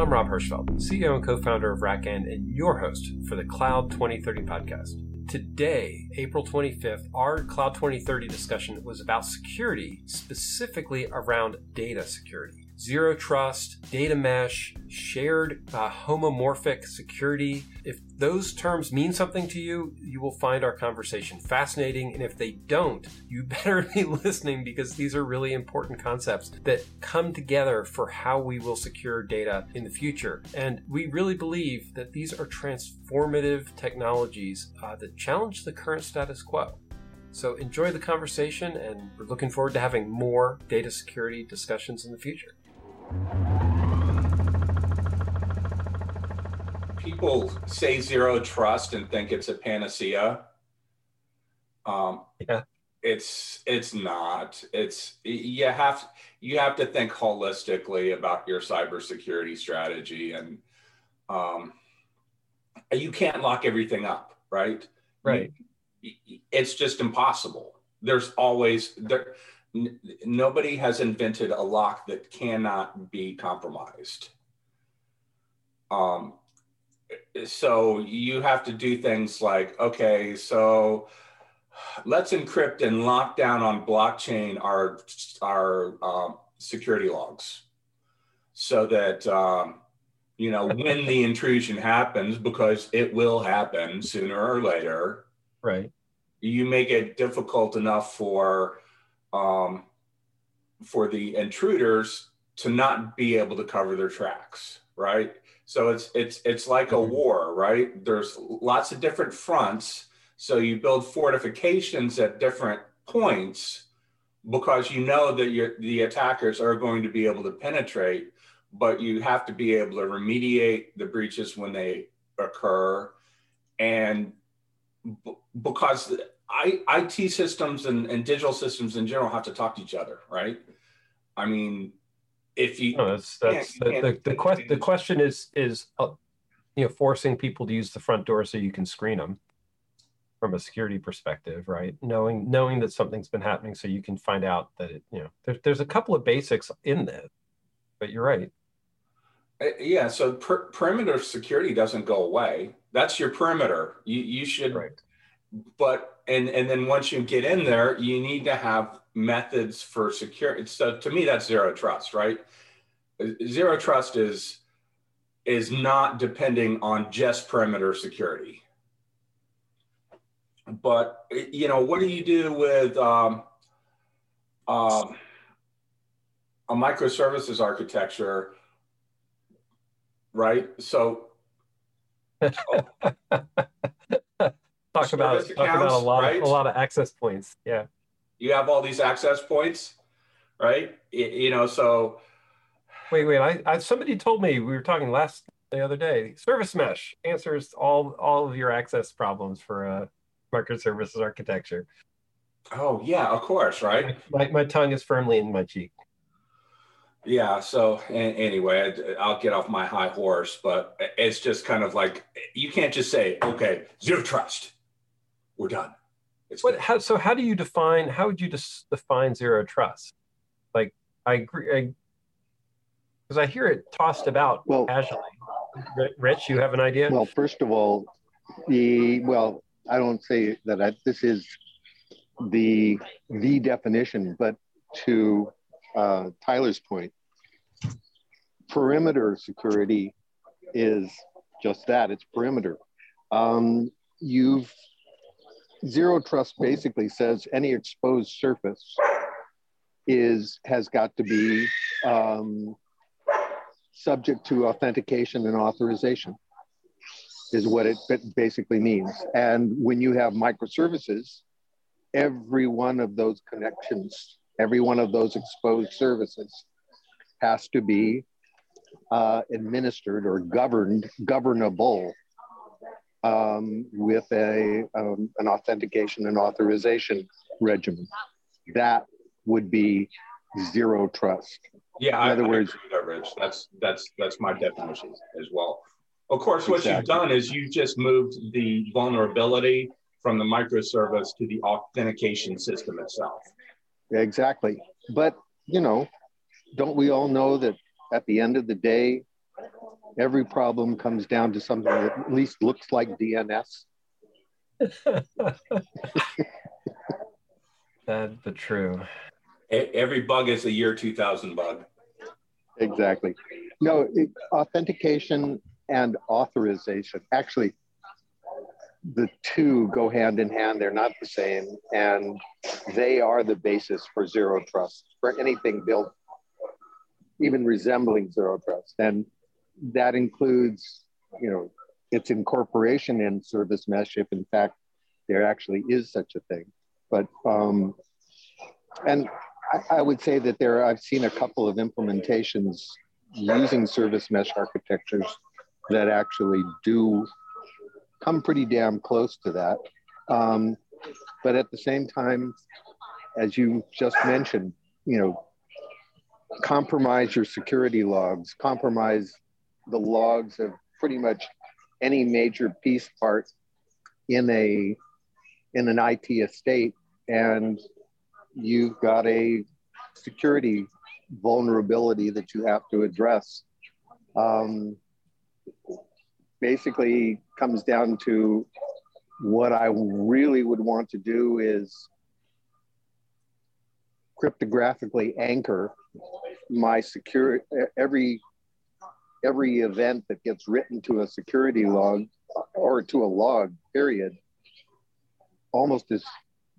I'm Rob Hirschfeld, CEO and co founder of RackN and your host for the Cloud 2030 podcast. Today, April 25th, our Cloud 2030 discussion was about security, specifically around data security zero trust, data mesh, shared uh, homomorphic security. If those terms mean something to you, you will find our conversation fascinating. And if they don't, you better be listening because these are really important concepts that come together for how we will secure data in the future. And we really believe that these are transformative technologies uh, that challenge the current status quo. So enjoy the conversation, and we're looking forward to having more data security discussions in the future. People say zero trust and think it's a panacea. Um, yeah. It's it's not. It's you have you have to think holistically about your cybersecurity strategy, and um, you can't lock everything up, right? Right. It's just impossible. There's always there n- nobody has invented a lock that cannot be compromised. Um, so you have to do things like, okay, so let's encrypt and lock down on blockchain our our um, security logs, so that um, you know when the intrusion happens, because it will happen sooner or later. Right. You make it difficult enough for um, for the intruders to not be able to cover their tracks, right? So it's it's it's like a mm-hmm. war, right? There's lots of different fronts. So you build fortifications at different points because you know that the attackers are going to be able to penetrate, but you have to be able to remediate the breaches when they occur. And b- because I, IT systems and, and digital systems in general have to talk to each other, right? I mean, if you no, that's that's the, the, the, question the question is is uh, you know forcing people to use the front door so you can screen them from a security perspective, right? Knowing knowing that something's been happening so you can find out that it you know there, there's a couple of basics in this, but you're right. Uh, yeah, so per- perimeter security doesn't go away. That's your perimeter. You you should right but and and then once you get in there you need to have methods for security so to me that's zero trust right? Zero trust is is not depending on just perimeter security. But you know what do you do with um, um, a microservices architecture right? So talk about talk about a lot right? of, a lot of access points. Yeah. You have all these access points, right? You know, so wait, wait. I, I somebody told me we were talking last the other day. Service mesh answers all all of your access problems for a microservices architecture. Oh yeah, of course, right? My, my tongue is firmly in my cheek. Yeah. So anyway, I'll get off my high horse, but it's just kind of like you can't just say, okay, zero trust we're done. It's what, how, so how do you define, how would you just define zero trust? Like, I agree, because I, I, hear it tossed about well, casually. Rich, you have an idea? Well, first of all, the, well, I don't say that I, this is the, the definition, but to uh, Tyler's point, perimeter security is just that it's perimeter. Um, you've zero trust basically says any exposed surface is has got to be um, subject to authentication and authorization is what it basically means. And when you have microservices every one of those connections every one of those exposed services has to be uh, administered or governed governable um, with a um, an authentication and authorization regimen. That would be zero trust. Yeah, in other I, words, that, Rich. That's that's that's my definition as well. Of course, what exactly. you've done is you've just moved the vulnerability from the microservice to the authentication system itself. Exactly, but you know, don't we all know that at the end of the day, every problem comes down to something that at least looks like DNS. That's the true. Every bug is a year 2000 bug. Exactly. No, it, authentication and authorization. Actually, the two go hand in hand. They're not the same. And they are the basis for zero trust, for anything built even resembling zero trust. And that includes, you know, its incorporation in service mesh, if in fact there actually is such a thing. But, um, and I, I would say that there, I've seen a couple of implementations using service mesh architectures that actually do come pretty damn close to that. Um, but at the same time, as you just mentioned, you know, compromise your security logs, compromise the logs of pretty much any major piece part in a in an IT estate, and you've got a security vulnerability that you have to address. Um, basically, comes down to what I really would want to do is cryptographically anchor my secure every every event that gets written to a security log or to a log period almost as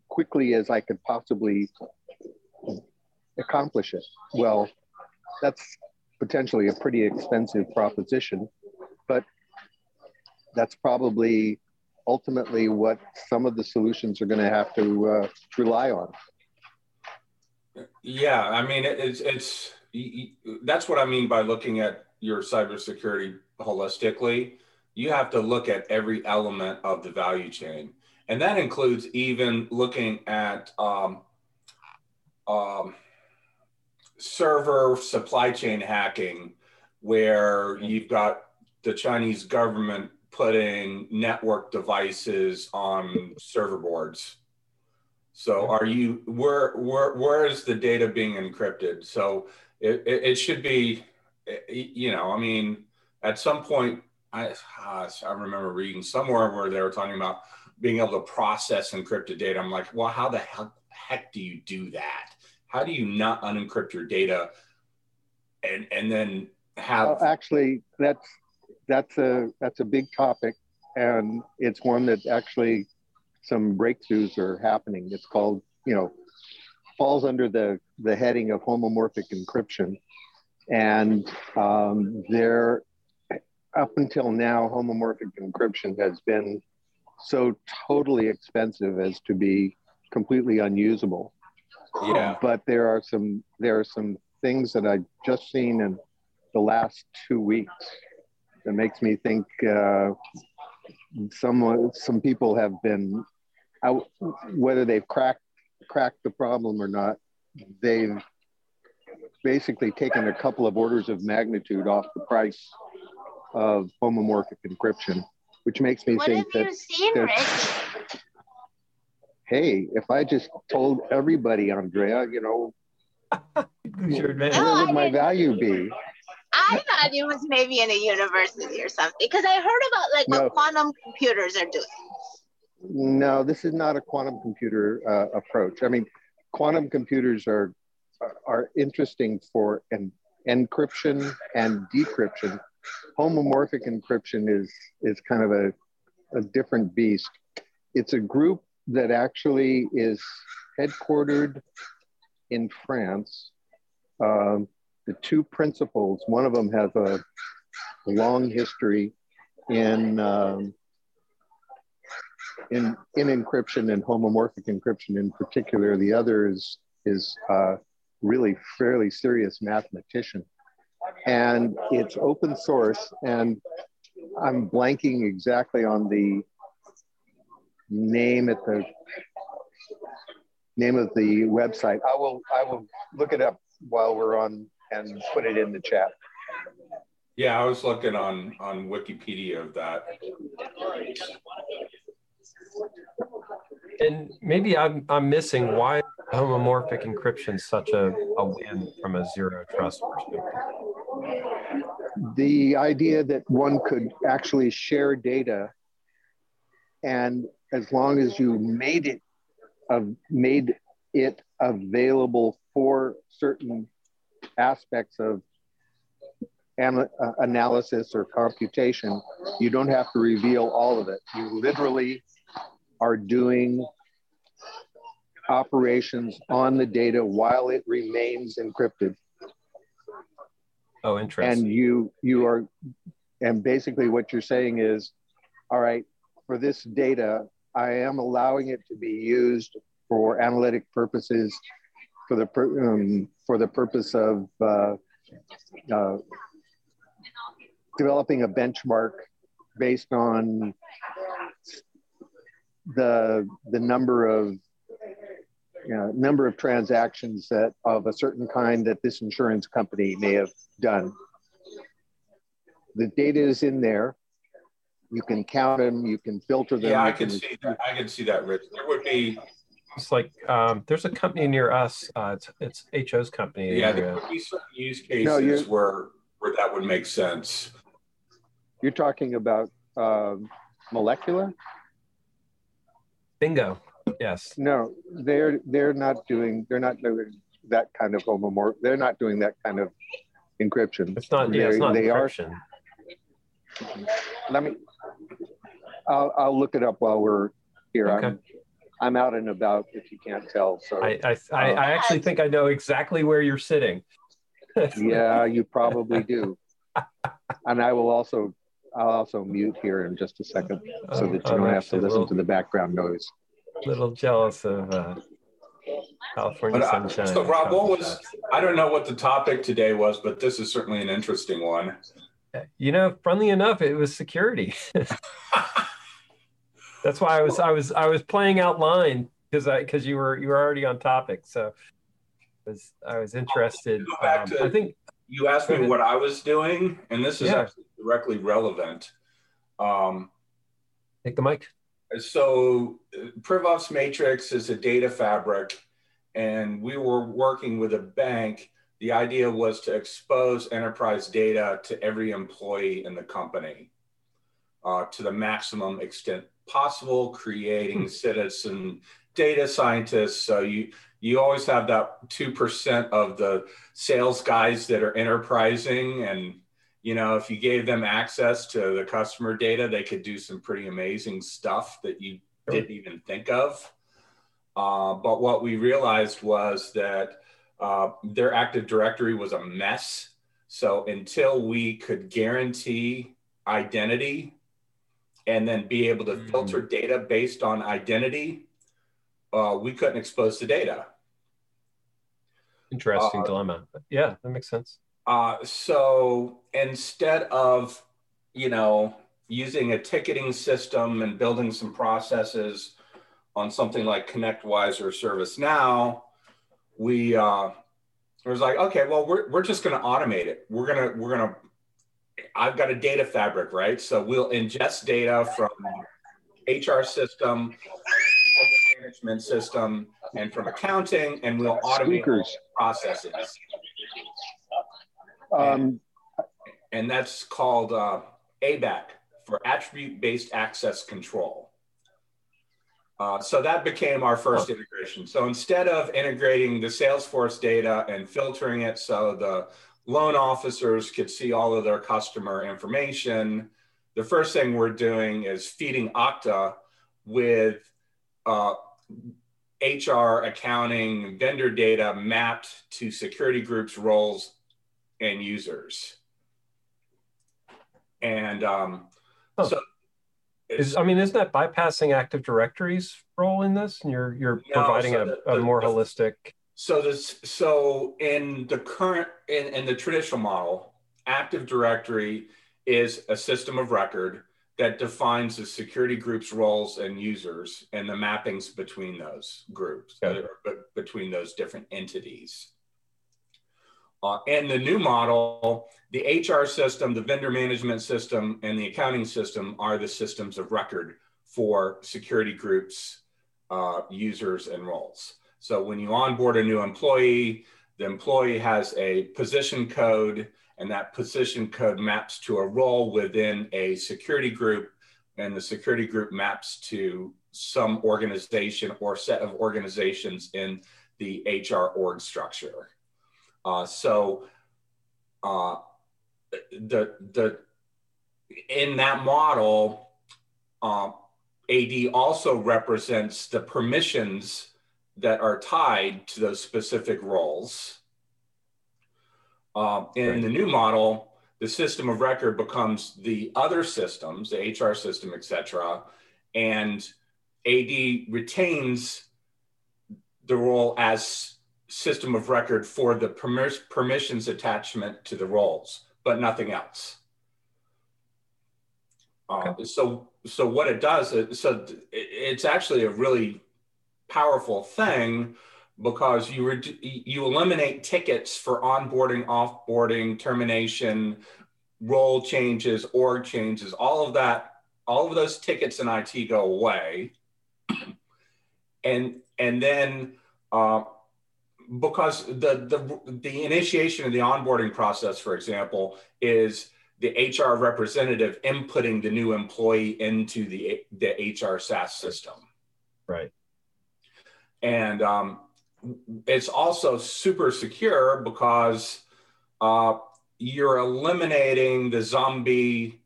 quickly as I could possibly accomplish it. Well, that's potentially a pretty expensive proposition, but that's probably ultimately what some of the solutions are going to have to uh, rely on. Yeah, I mean, it's it's that's what I mean by looking at your cybersecurity holistically. You have to look at every element of the value chain, and that includes even looking at um, um, server supply chain hacking, where you've got the Chinese government putting network devices on server boards so are you where where where is the data being encrypted? So it, it, it should be, Eh, you know, I mean, at some point, I I remember reading somewhere where they were talking about being able to process encrypted data. I'm like, well, how the hell heck do you do that? How do you not unencrypt your data and and then have well, actually that's that's a that's a big topic and it's one that actually some breakthroughs are happening. It's called, you know, falls under the, the heading of homomorphic encryption. And um, there, up until now, homomorphic encryption has been so totally expensive as to be completely unusable. Yeah. But there are some there are some things that I've just seen in the last two weeks that makes me think uh, some some people have been out, whether they've cracked cracked the problem or not. They've basically taken a couple of orders of magnitude off the price of homomorphic encryption, which makes me what think that. Seen, hey, if I just told everybody, Andrea, you know, sure, what no, would my value be? I thought it was maybe in a university or something because I heard about like no. what quantum computers are doing. No, this is not a quantum computer uh, approach. I mean, quantum computers are are interesting for an encryption and decryption. Homomorphic encryption is is kind of a, a different beast. It's a group that actually is headquartered in France. Um, the two principals, one of them has a long history in um, in, in encryption and homomorphic encryption in particular. The other is, is uh, really fairly serious mathematician. And it's open source. And I'm blanking exactly on the name at the name of the website. I will I will look it up while we're on and put it in the chat. Yeah, I was looking on on Wikipedia of that. And maybe I'm I'm missing why homomorphic encryption is such a, a win from a zero trust perspective. the idea that one could actually share data and as long as you made it made it available for certain aspects of an, uh, analysis or computation, you don't have to reveal all of it. You literally are doing operations on the data while it remains encrypted. Oh, interesting. And you you are, and basically what you're saying is, all right, for this data, I am allowing it to be used for analytic purposes, for the um, for the purpose of uh, uh, developing a benchmark based on the the number of you know, number of transactions that of a certain kind that this insurance company may have done. The data is in there. You can count them. You can filter them. Yeah, I can, can see that. I can see that, Rich. There would be. It's like um, there's a company near us. Uh, it's, it's HO's company. Yeah, there would be some use cases no, where where that would make sense. You're talking about um, molecular. Bingo. Yes. No, they're they're not doing they're not doing that kind of homomorph. They're not doing that kind of encryption. It's not. Yeah, it's not they encryption. Are, let me. I'll I'll look it up while we're here. Okay. I'm I'm out and about. If you can't tell, so I I, I, uh, I actually think I know exactly where you're sitting. yeah, you probably do. and I will also I'll also mute here in just a second so that you don't have to listen to the background noise A little jealous of uh, California but, uh, sunshine. So, Rob, what was? I don't know what the topic today was, but this is certainly an interesting one. You know, funnily enough, it was security. That's why I was I was I was playing out line because I because you were you were already on topic, so I was I was interested. Um, to, I think you asked me what I was doing, and this is yeah. actually directly relevant. Um, Take the mic so PrivOps Matrix is a data fabric, and we were working with a bank. The idea was to expose enterprise data to every employee in the company uh, to the maximum extent possible, creating hmm. citizen data scientists. So you you always have that two percent of the sales guys that are enterprising and you know, if you gave them access to the customer data, they could do some pretty amazing stuff that you didn't even think of. Uh, but what we realized was that uh, their Active Directory was a mess. So until we could guarantee identity and then be able to mm-hmm. filter data based on identity, uh, we couldn't expose the data. Interesting uh, dilemma. Yeah, that makes sense. Uh, so instead of, you know, using a ticketing system and building some processes on something like ConnectWise or ServiceNow, we uh, it was like, okay, well, we're, we're just going to automate it. We're gonna we're gonna. I've got a data fabric, right? So we'll ingest data from HR system, management system, and from accounting, and we'll automate processes. Um, and, that's called uh, ABAC for Attribute Based Access Control. Uh, so that became our first oh. integration. So instead of integrating the Salesforce data and filtering it so the loan officers could see all of their customer information, the first thing we're doing is feeding Okta with uh, HR, accounting, vendor data mapped to security groups' roles and users. And um, oh. so, is, I mean, isn't that bypassing Active Directory's role in this? And you're you're no, providing so a, the, a, more the, holistic. So this so in the current in, in the traditional model, Active Directory is a system of record that defines the security group's roles and users and the mappings between those groups, okay. between those different entities. Uh, and the new model, the HR system, the vendor management system, and the accounting system are the systems of record for security groups, uh, users, and roles. So when you onboard a new employee, the employee has a position code and that position code maps to a role within a security group, and the security group maps to some organization or set of organizations in the HR org structure. Uh, so uh, the the in that model, um, AD also represents the permissions that are tied to those specific roles. Um, in right. the new model, the system of record becomes the other systems, the HR system, et cetera, and AD retains the role as system of record for the permissions attachment to the roles, but nothing else. Uh, so, so what it does, so it's actually a really powerful thing because you re- you eliminate tickets for onboarding, offboarding, termination, role changes, org changes, all of that, all of those tickets in IT go away, and and then uh, because the, the the initiation of the onboarding process, for example, is the HR representative inputting the new employee into the the HR SaaS system. Right. And um, it's also super secure because uh, you're eliminating the zombie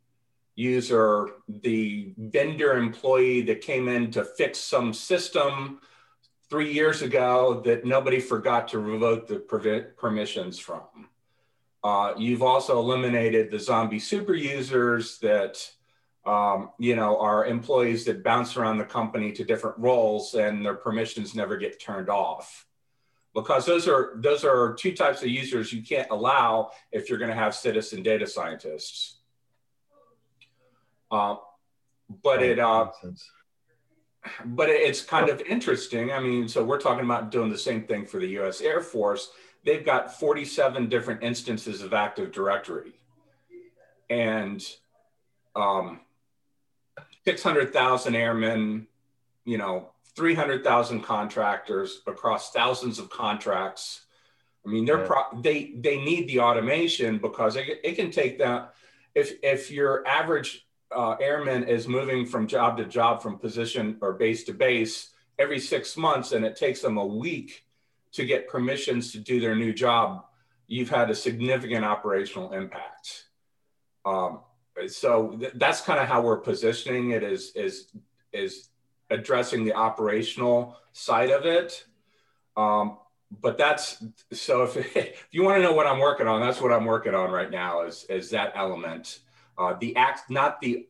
user, the vendor employee that came in to fix some system three years ago that nobody forgot to revoke the permissions from. Uh, you've also eliminated the zombie super users that um, you know are employees that bounce around the company to different roles and their permissions never get turned off because those are those are two types of users you can't allow if you're going to have citizen data scientists. Uh, but it uh, but it's kind of interesting. I mean, so we're talking about doing the same thing for the U.S. Air Force. They've got 47 different instances of Active Directory, and um, 600,000 airmen, you know, 300,000 contractors across thousands of contracts. I mean, they're yeah. pro- they they need the automation because it, it can take that. If if your average uh, airman is moving from job to job, from position or base to base every six months, and it takes them a week to get permissions to do their new job, you've had a significant operational impact. Um, so th- that's kind of how we're positioning it is is is addressing the operational side of it. Um, but that's so if, if you want to know what I'm working on, that's what I'm working on right now is is that element. Uh, the act, not the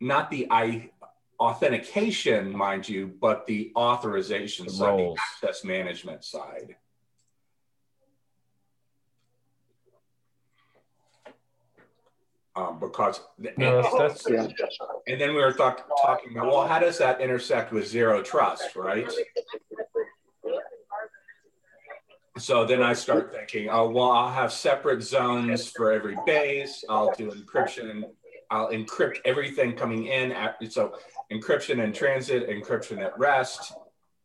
not the I authentication, mind you, but the authorization the side, the access management side. Um, because no, and, that's, yeah. and then we were talk, talking about well how does that intersect with zero trust right? So then i start thinking oh well i'll have separate zones for every base. I'll do encryption i'll encrypt everything coming in at, so encryption in transit encryption at rest.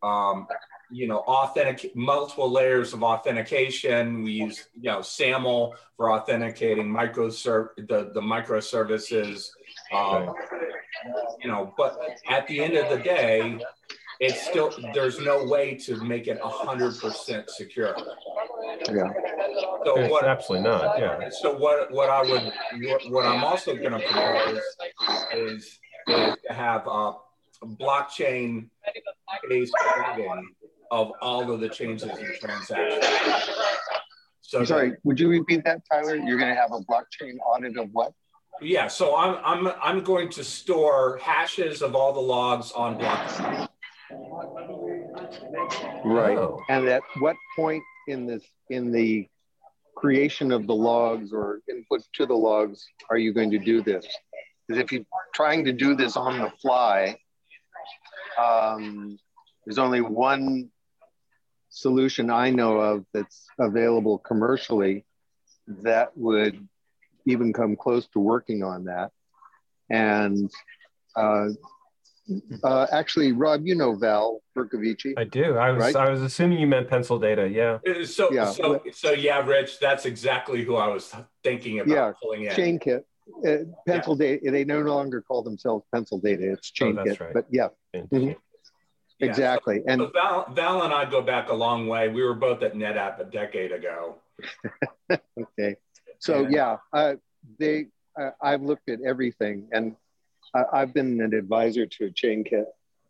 Um, you know, authentic multiple layers of authentication. We use, you know, SAML for authenticating micro the, the microservices. Um, you know, but at the end of the day, it's still there's no way to make it hundred percent secure. Yeah. So it's what, absolutely not. Yeah. So what what I would what, what I'm also going to propose is, is to have a blockchain based of all of the changes in transactions. So I'm sorry, would you repeat that, Tyler? You're going to have a blockchain audit of what? Yeah, so I'm I'm I'm going to store hashes of all the logs on blockchain. Right. Oh. And at what point in this in the creation of the logs or input to the logs are you going to do this? Because if you're trying to do this on the fly, um, there's only one solution I know of that's available commercially that would even come close to working on that. And uh, uh, actually, Rob, you know Val Bercovici. I do. I was right? I was assuming you meant pencil data. Yeah. Uh, so yeah. so so yeah, Rich, that's exactly who I was thinking about yeah, pulling in. Chain kit. Uh, pencil yeah. data. They no longer call themselves pencil data. It's oh, chain oh, kit. Right. But yeah. Mm-hmm. Yeah, exactly. So, and so Val, Val and I go back a long way. We were both at NetApp a decade ago. okay. So yeah, yeah uh, they uh, I've looked at everything, and I, have been an advisor to ChainKit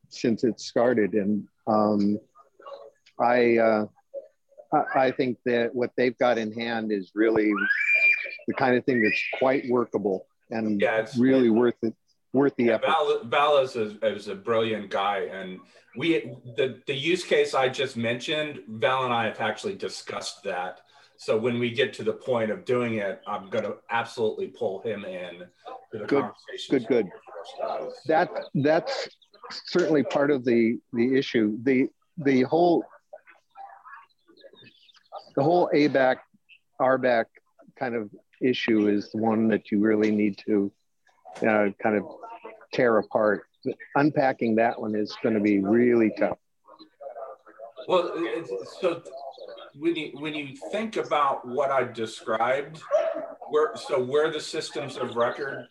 since it started, and um, I uh, I think that what they've got in hand is really the kind of thing that's quite workable and yeah, really worth it worth the effort. Val, Val is, a, is a brilliant guy, and we the the use case I just mentioned, Val and I have actually discussed that. So when we get to the point of doing it, I'm going to absolutely pull him in to the good. Good, good. That that's certainly part of the the issue. The the whole the whole ABAC RBAC kind of issue is the one that you really need to kind of tear apart. Unpacking that one is going to be really tough. Well, so when you when you think about what I described, where so where the systems of record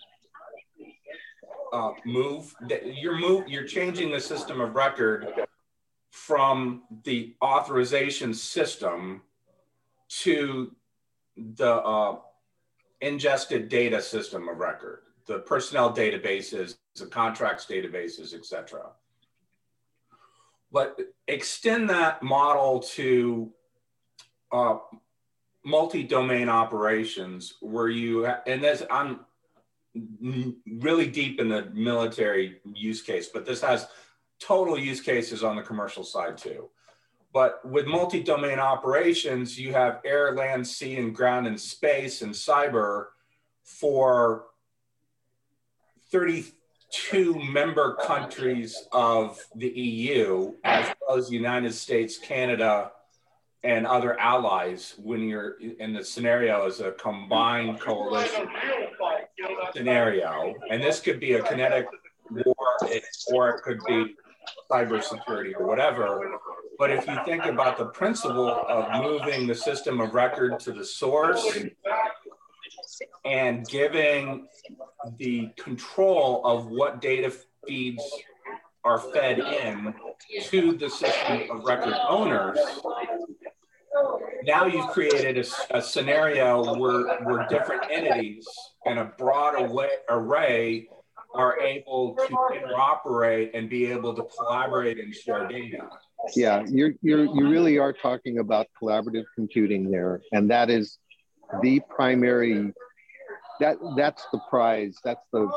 uh, move, that you're move you're changing the system of record from the authorization system to the uh, ingested data system of record, the personnel databases, the contracts databases, etc. But extend that model to uh, multi-domain operations where you and this I'm really deep in the military use case, but this has total use cases on the commercial side too. But with multi-domain operations, you have air, land, sea, and ground and space and cyber for 32 member countries of the EU, as well as the United States, Canada, and other allies when you're in the scenario as a combined coalition scenario. And this could be a kinetic war or it could be cybersecurity or whatever. But if you think about the principle of moving the system of record to the source and giving the control of what data feeds are fed in to the system of record owners, now you've created a, a, scenario where, where different entities and a broad array are able to interoperate and be able to collaborate and share data. Yeah, you're, you're, you really are talking about collaborative computing there. And that is the primary, that, that's the prize. That's the,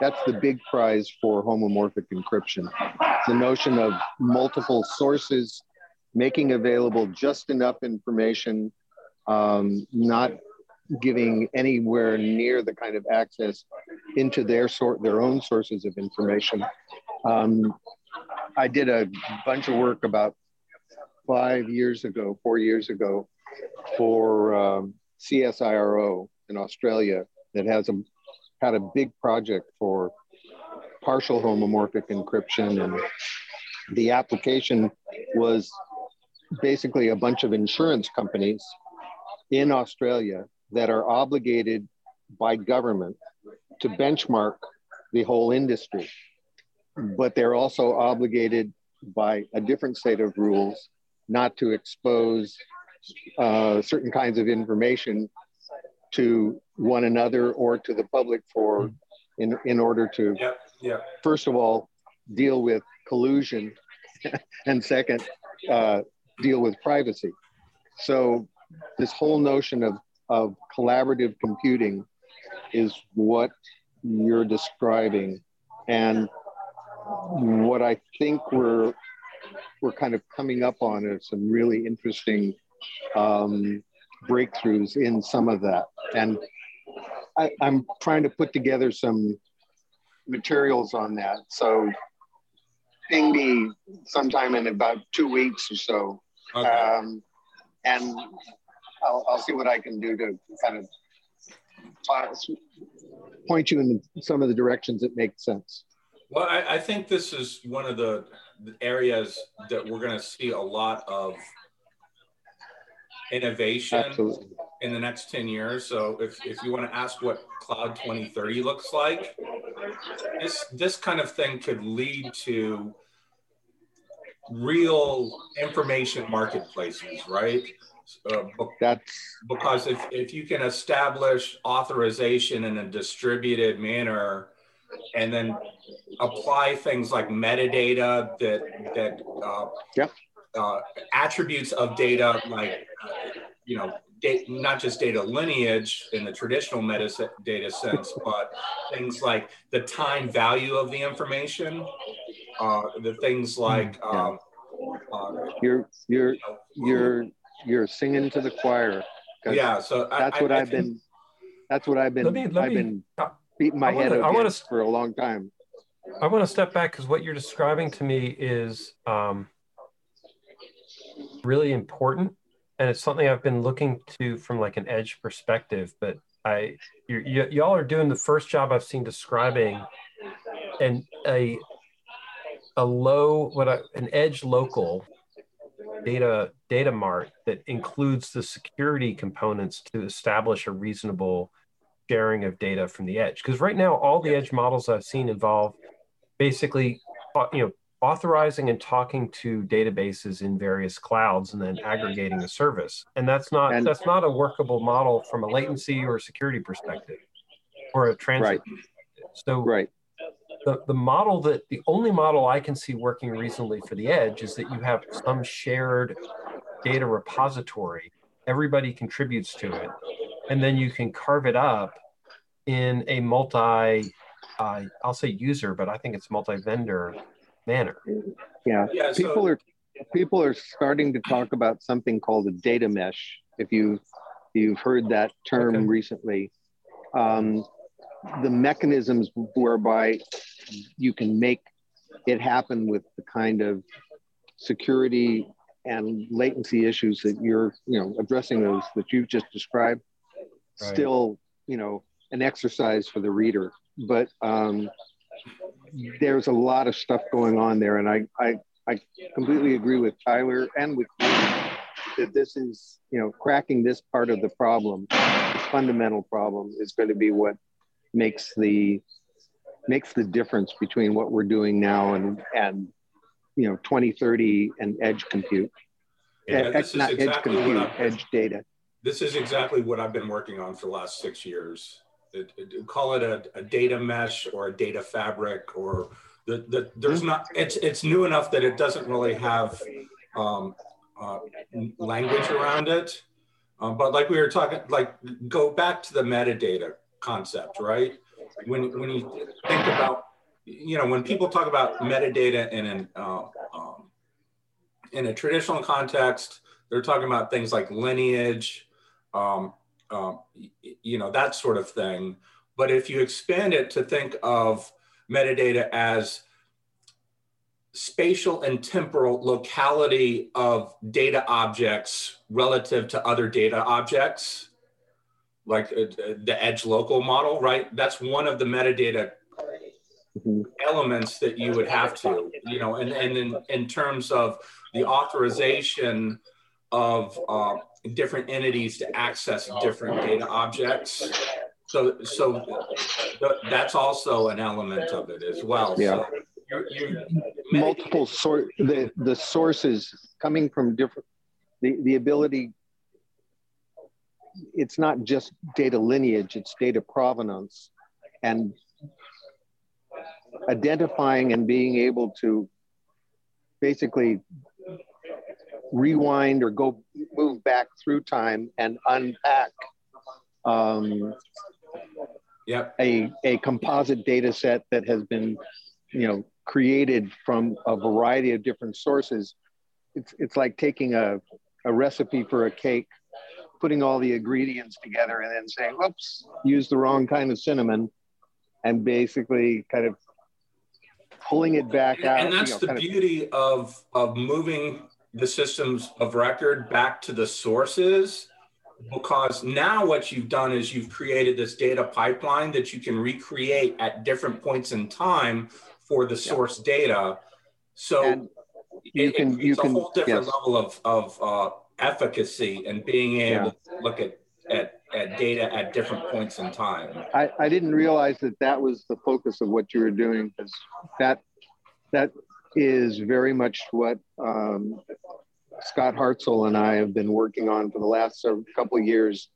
that's the big prize for homomorphic encryption. The notion of multiple sources making available just enough information, um, not giving anywhere near the kind of access into their sort their own sources of information. Um, I did a bunch of work about five years ago, four years ago, for um, CSIRO in Australia that has a had a big project for partial homomorphic encryption and the application was basically a bunch of insurance companies in Australia that are obligated by government to benchmark the whole industry. But they're also obligated by a different set of rules not to expose uh, certain kinds of information to one another or to the public for in, in order to yeah, yeah. first of all deal with collusion and second uh, deal with privacy. So this whole notion of, of collaborative computing is what you're describing. And what I think we're we're kind of coming up on are some really interesting um, breakthroughs in some of that. And I, I'm trying to put together some materials on that. So ping me sometime in about two weeks or so Okay. Um, and I'll, I'll see what I can do to kind of point you in some of the directions that make sense. Well, I, I think this is one of the areas that we're going to see a lot of innovation Absolutely. in the next 10 years. So if, if you want to ask what cloud 2030 looks like, this, this kind of thing could lead to real information marketplaces, right? Uh, That's because if, if you can establish authorization in a distributed manner and then apply things like metadata that that uh, yep. uh, attributes of data like you know data, not just data lineage in the traditional medicine data sense, but things like the time value of the information, uh, the things like yeah. um, uh, you're you're you know, you're you're singing to the choir. Yeah, so that's I, what I, have been. That's what I've been. Let me, let I've me, been beating my I wanna, head against for a long time. I want to step back because what you're describing to me is um, really important, and it's something I've been looking to from like an edge perspective. But I, you, y'all are doing the first job I've seen describing, and a a low what I, an edge local data data mart that includes the security components to establish a reasonable sharing of data from the edge because right now all the edge models i've seen involve basically you know authorizing and talking to databases in various clouds and then aggregating a service and that's not and, that's not a workable model from a latency or security perspective or a transit right. so right the, the model that the only model I can see working reasonably for the edge is that you have some shared data repository. Everybody contributes to it. And then you can carve it up in a multi, uh, I'll say user, but I think it's multi vendor manner. Yeah. yeah so- people are people are starting to talk about something called a data mesh. If you you've heard that term okay. recently, um, the mechanisms whereby you can make it happen with the kind of security and latency issues that you're you know addressing those that you've just described right. still you know an exercise for the reader but um, there's a lot of stuff going on there and I, I i completely agree with tyler and with you that this is you know cracking this part of the problem this fundamental problem is going to be what makes the makes the difference between what we're doing now and and you know 2030 and edge compute. Yeah, edge, not exactly edge compute edge data. This is exactly what i've been working on for the last six years call it a, a, data mesh or a data fabric or the, the there's not it's it's new enough that it doesn't really have um, uh, language around it. Um, but like we were talking like go back to the metadata concept right? When when you think about you know when people talk about metadata in an uh, um, in a traditional context, they're talking about things like lineage, um, um, you know that sort of thing. But if you expand it to think of metadata as spatial and temporal locality of data objects relative to other data objects, like uh, the edge local model, right? That's one of the metadata elements that you would have to, you know, and, and in, in terms of the authorization of uh, different entities to access oh. different data objects. So, so th- that's also an element of it as well. Yeah. So you're, you're multiple source the the sources coming from different the the ability it's not just data lineage, it's data provenance. And identifying and being able to basically rewind or go move back through time and unpack um, yep. a, a composite data set that has been you know created from a variety of different sources it's, it's like taking a, a recipe for a cake putting all the ingredients together and then saying, "Oops, used the wrong kind of cinnamon," and basically kind of pulling it back and, out. And that's you know, the beauty of, of of moving the systems of record back to the sources because now what you've done is you've created this data pipeline that you can recreate at different points in time for the source yeah. data. So and you it, can, you it's can, a whole different yes. level of, of uh, efficacy and being able yeah. to look at, at, at data at different points in time. I, I didn't realize that that was the focus of what you were doing because that, that is very much what um, Scott Hartzell and I have been working on for the last couple of years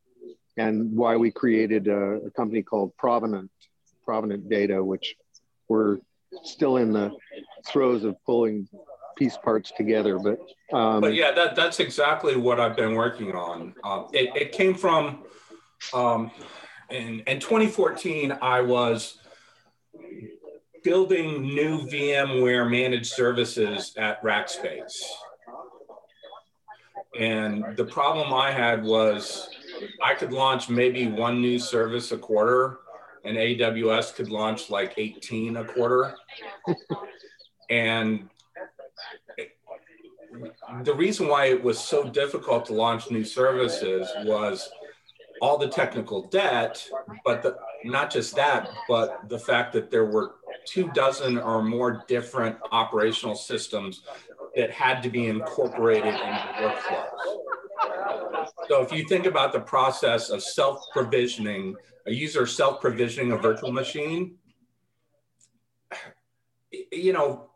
and why we created a, a company called Provenant, Provenant Data, which we're still in the throes of pulling piece parts together. But um, but yeah, that that's exactly what I've been working on. Um, it, it came from um, in in 2014. I was building new VMware managed services at Rackspace. And the problem I had was I could launch maybe one new service a quarter, and AWS could launch like 18 a quarter. and the reason why it was so difficult to launch new services was all the technical debt, but the, not just that, but the fact that there were two dozen or more different operational systems that had to be incorporated into workflows. So if you think about the process of self-provisioning, a user self-provisioning a virtual machine, you know,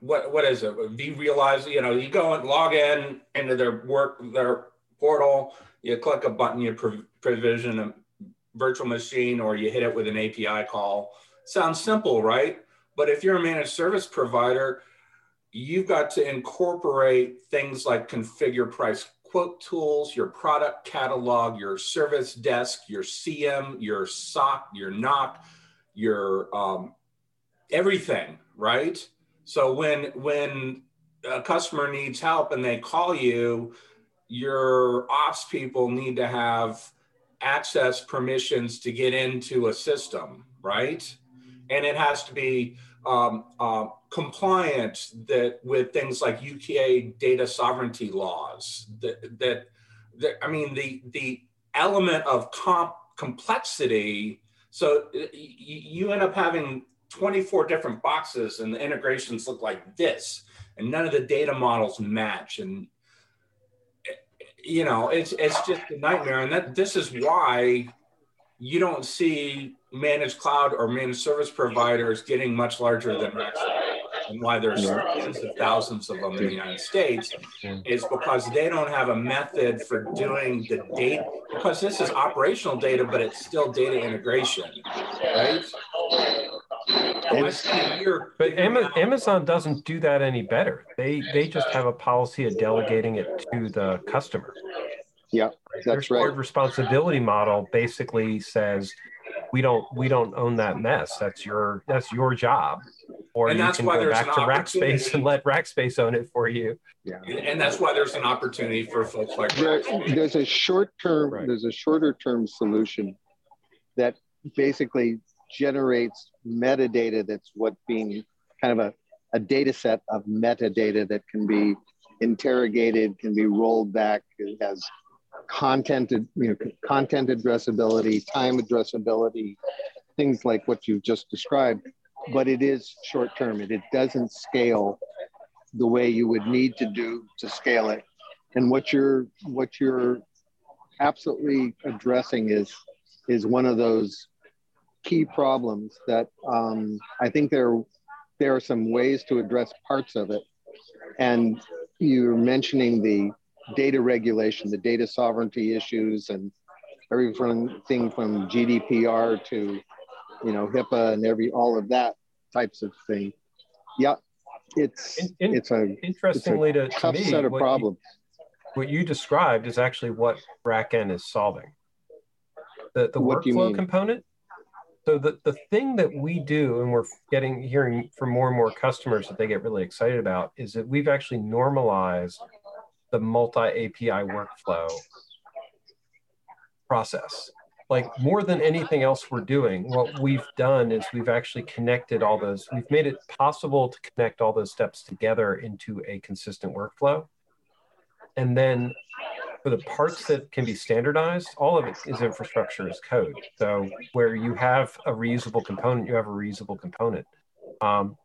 what what is it? vRealize, you know, you go and log in into their work their portal, you click a button, you provision a virtual machine, or you hit it with an API call. Sounds simple, right? But if you're a managed service provider, you've got to incorporate things like configure price quote tools, your product catalog, your service desk, your CM, your SOC, your NOC, your um, everything, right? So when when a customer needs help and they call you, your ops people need to have access permissions to get into a system, right? And it has to be um, uh, compliant that with things like UK data sovereignty laws. That, that, that I mean, the the element of comp complexity. So uh, you end up having 24 different boxes and the integrations look like this and none of the data models match and you know it's it's just a nightmare and that this is why you don't see managed cloud or managed service providers getting much larger than Rackspace and why there's tens of thousands of them in the United States is because they don't have a method for doing the data because this is operational data but it's still data integration right but Amazon doesn't do that any better. They they just have a policy of delegating it to the customer. Yeah, that's Their right. responsibility model basically says we don't we don't own that mess. That's your that's your job. Or and you can go back to Rackspace and let Rackspace own it for you. Yeah, and that's why there's an opportunity for folks like there, there's a short term right. there's a shorter term solution that basically generates metadata that's what being kind of a, a data set of metadata that can be interrogated, can be rolled back, it has content, you know, content addressability, time addressability, things like what you've just described, but it is short term. It, it doesn't scale the way you would need to do to scale it. And what you're what you're absolutely addressing is is one of those key problems that um, I think there there are some ways to address parts of it. And you're mentioning the data regulation, the data sovereignty issues, and everything from GDPR to you know HIPAA and every all of that types of thing. Yeah, it's in, it's a interestingly it's a to, tough to me, set of problems. You, what you described is actually what RackN is solving. The the what workflow component so the, the thing that we do, and we're getting hearing from more and more customers that they get really excited about, is that we've actually normalized the multi-API workflow process. Like more than anything else we're doing, what we've done is we've actually connected all those, we've made it possible to connect all those steps together into a consistent workflow. And then for the parts that can be standardized, all of it is infrastructure as code. So where you have a reusable component, you have a reusable component. Um,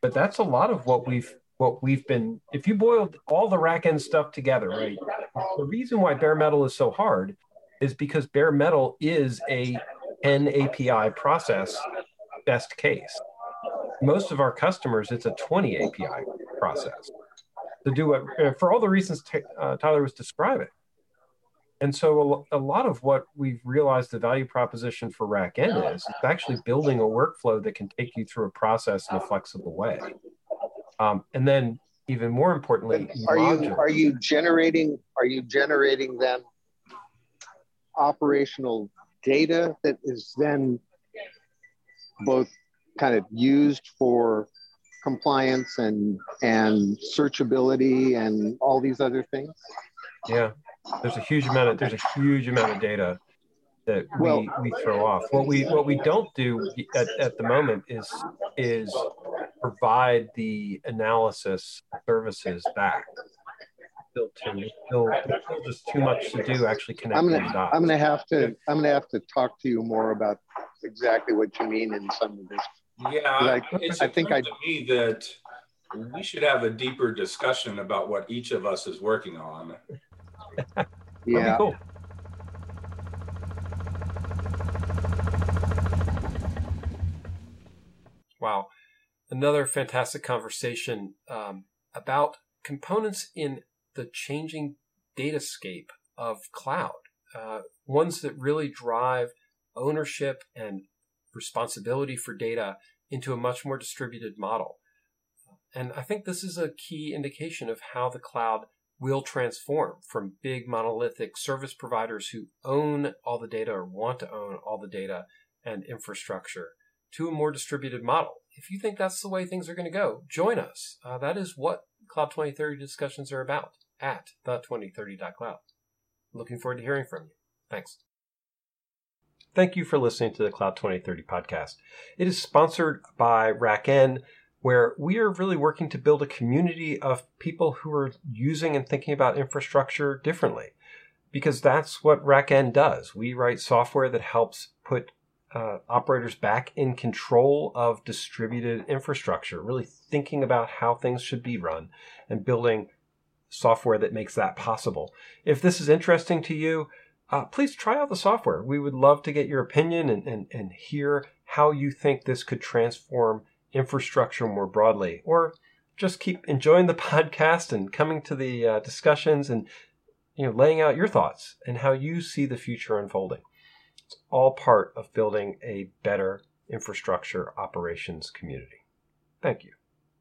but that's a lot of what we've what we've been. If you boiled all the RackN stuff together, right? The reason why bare metal is so hard is because bare metal is a N API process best case. Most of our customers, it's a 20 API process to do uh, for all the reasons uh, Tyler was describing. And so a, lot of what we've realized the value proposition for RackN is, is actually building a workflow that can take you through a process in a flexible way. Um, and then even more importantly, are modular. you are you generating are you generating then operational data that is then both kind of used for compliance and and searchability and all these other things? Yeah, there's a huge amount of there's a huge amount of data that we, well, we throw off. What we what we don't do at, at the moment is is provide the analysis services back. Still too still, still just too much to do actually connecting I'm gonna, I'm gonna have to I'm gonna have to talk to you more about exactly what you mean in some of this. Yeah, I, it's I think I to me that we should have a deeper discussion about what each of us is working on. yeah. Cool. Wow. Another fantastic conversation um, about components in the changing datascape of cloud, uh, ones that really drive ownership and responsibility for data into a much more distributed model. And I think this is a key indication of how the cloud will transform from big monolithic service providers who own all the data or want to own all the data and infrastructure to a more distributed model. If you think that's the way things are going to go, join us. Uh, that is what Cloud 2030 discussions are about at the2030.cloud. Looking forward to hearing from you. Thanks. Thank you for listening to the Cloud 2030 podcast. It is sponsored by RackN, where we are really working to build a community of people who are using and thinking about infrastructure differently. Because that's what RackN does. We write software that helps put uh, operators back in control of distributed infrastructure, really thinking about how things should be run and building software that makes that possible. If this is interesting to you, uh, please try out the software. We would love to get your opinion and, and, and hear how you think this could transform infrastructure more broadly. Or just keep enjoying the podcast and coming to the uh, discussions and you know laying out your thoughts and how you see the future unfolding. It's all part of building a better infrastructure operations community. Thank you.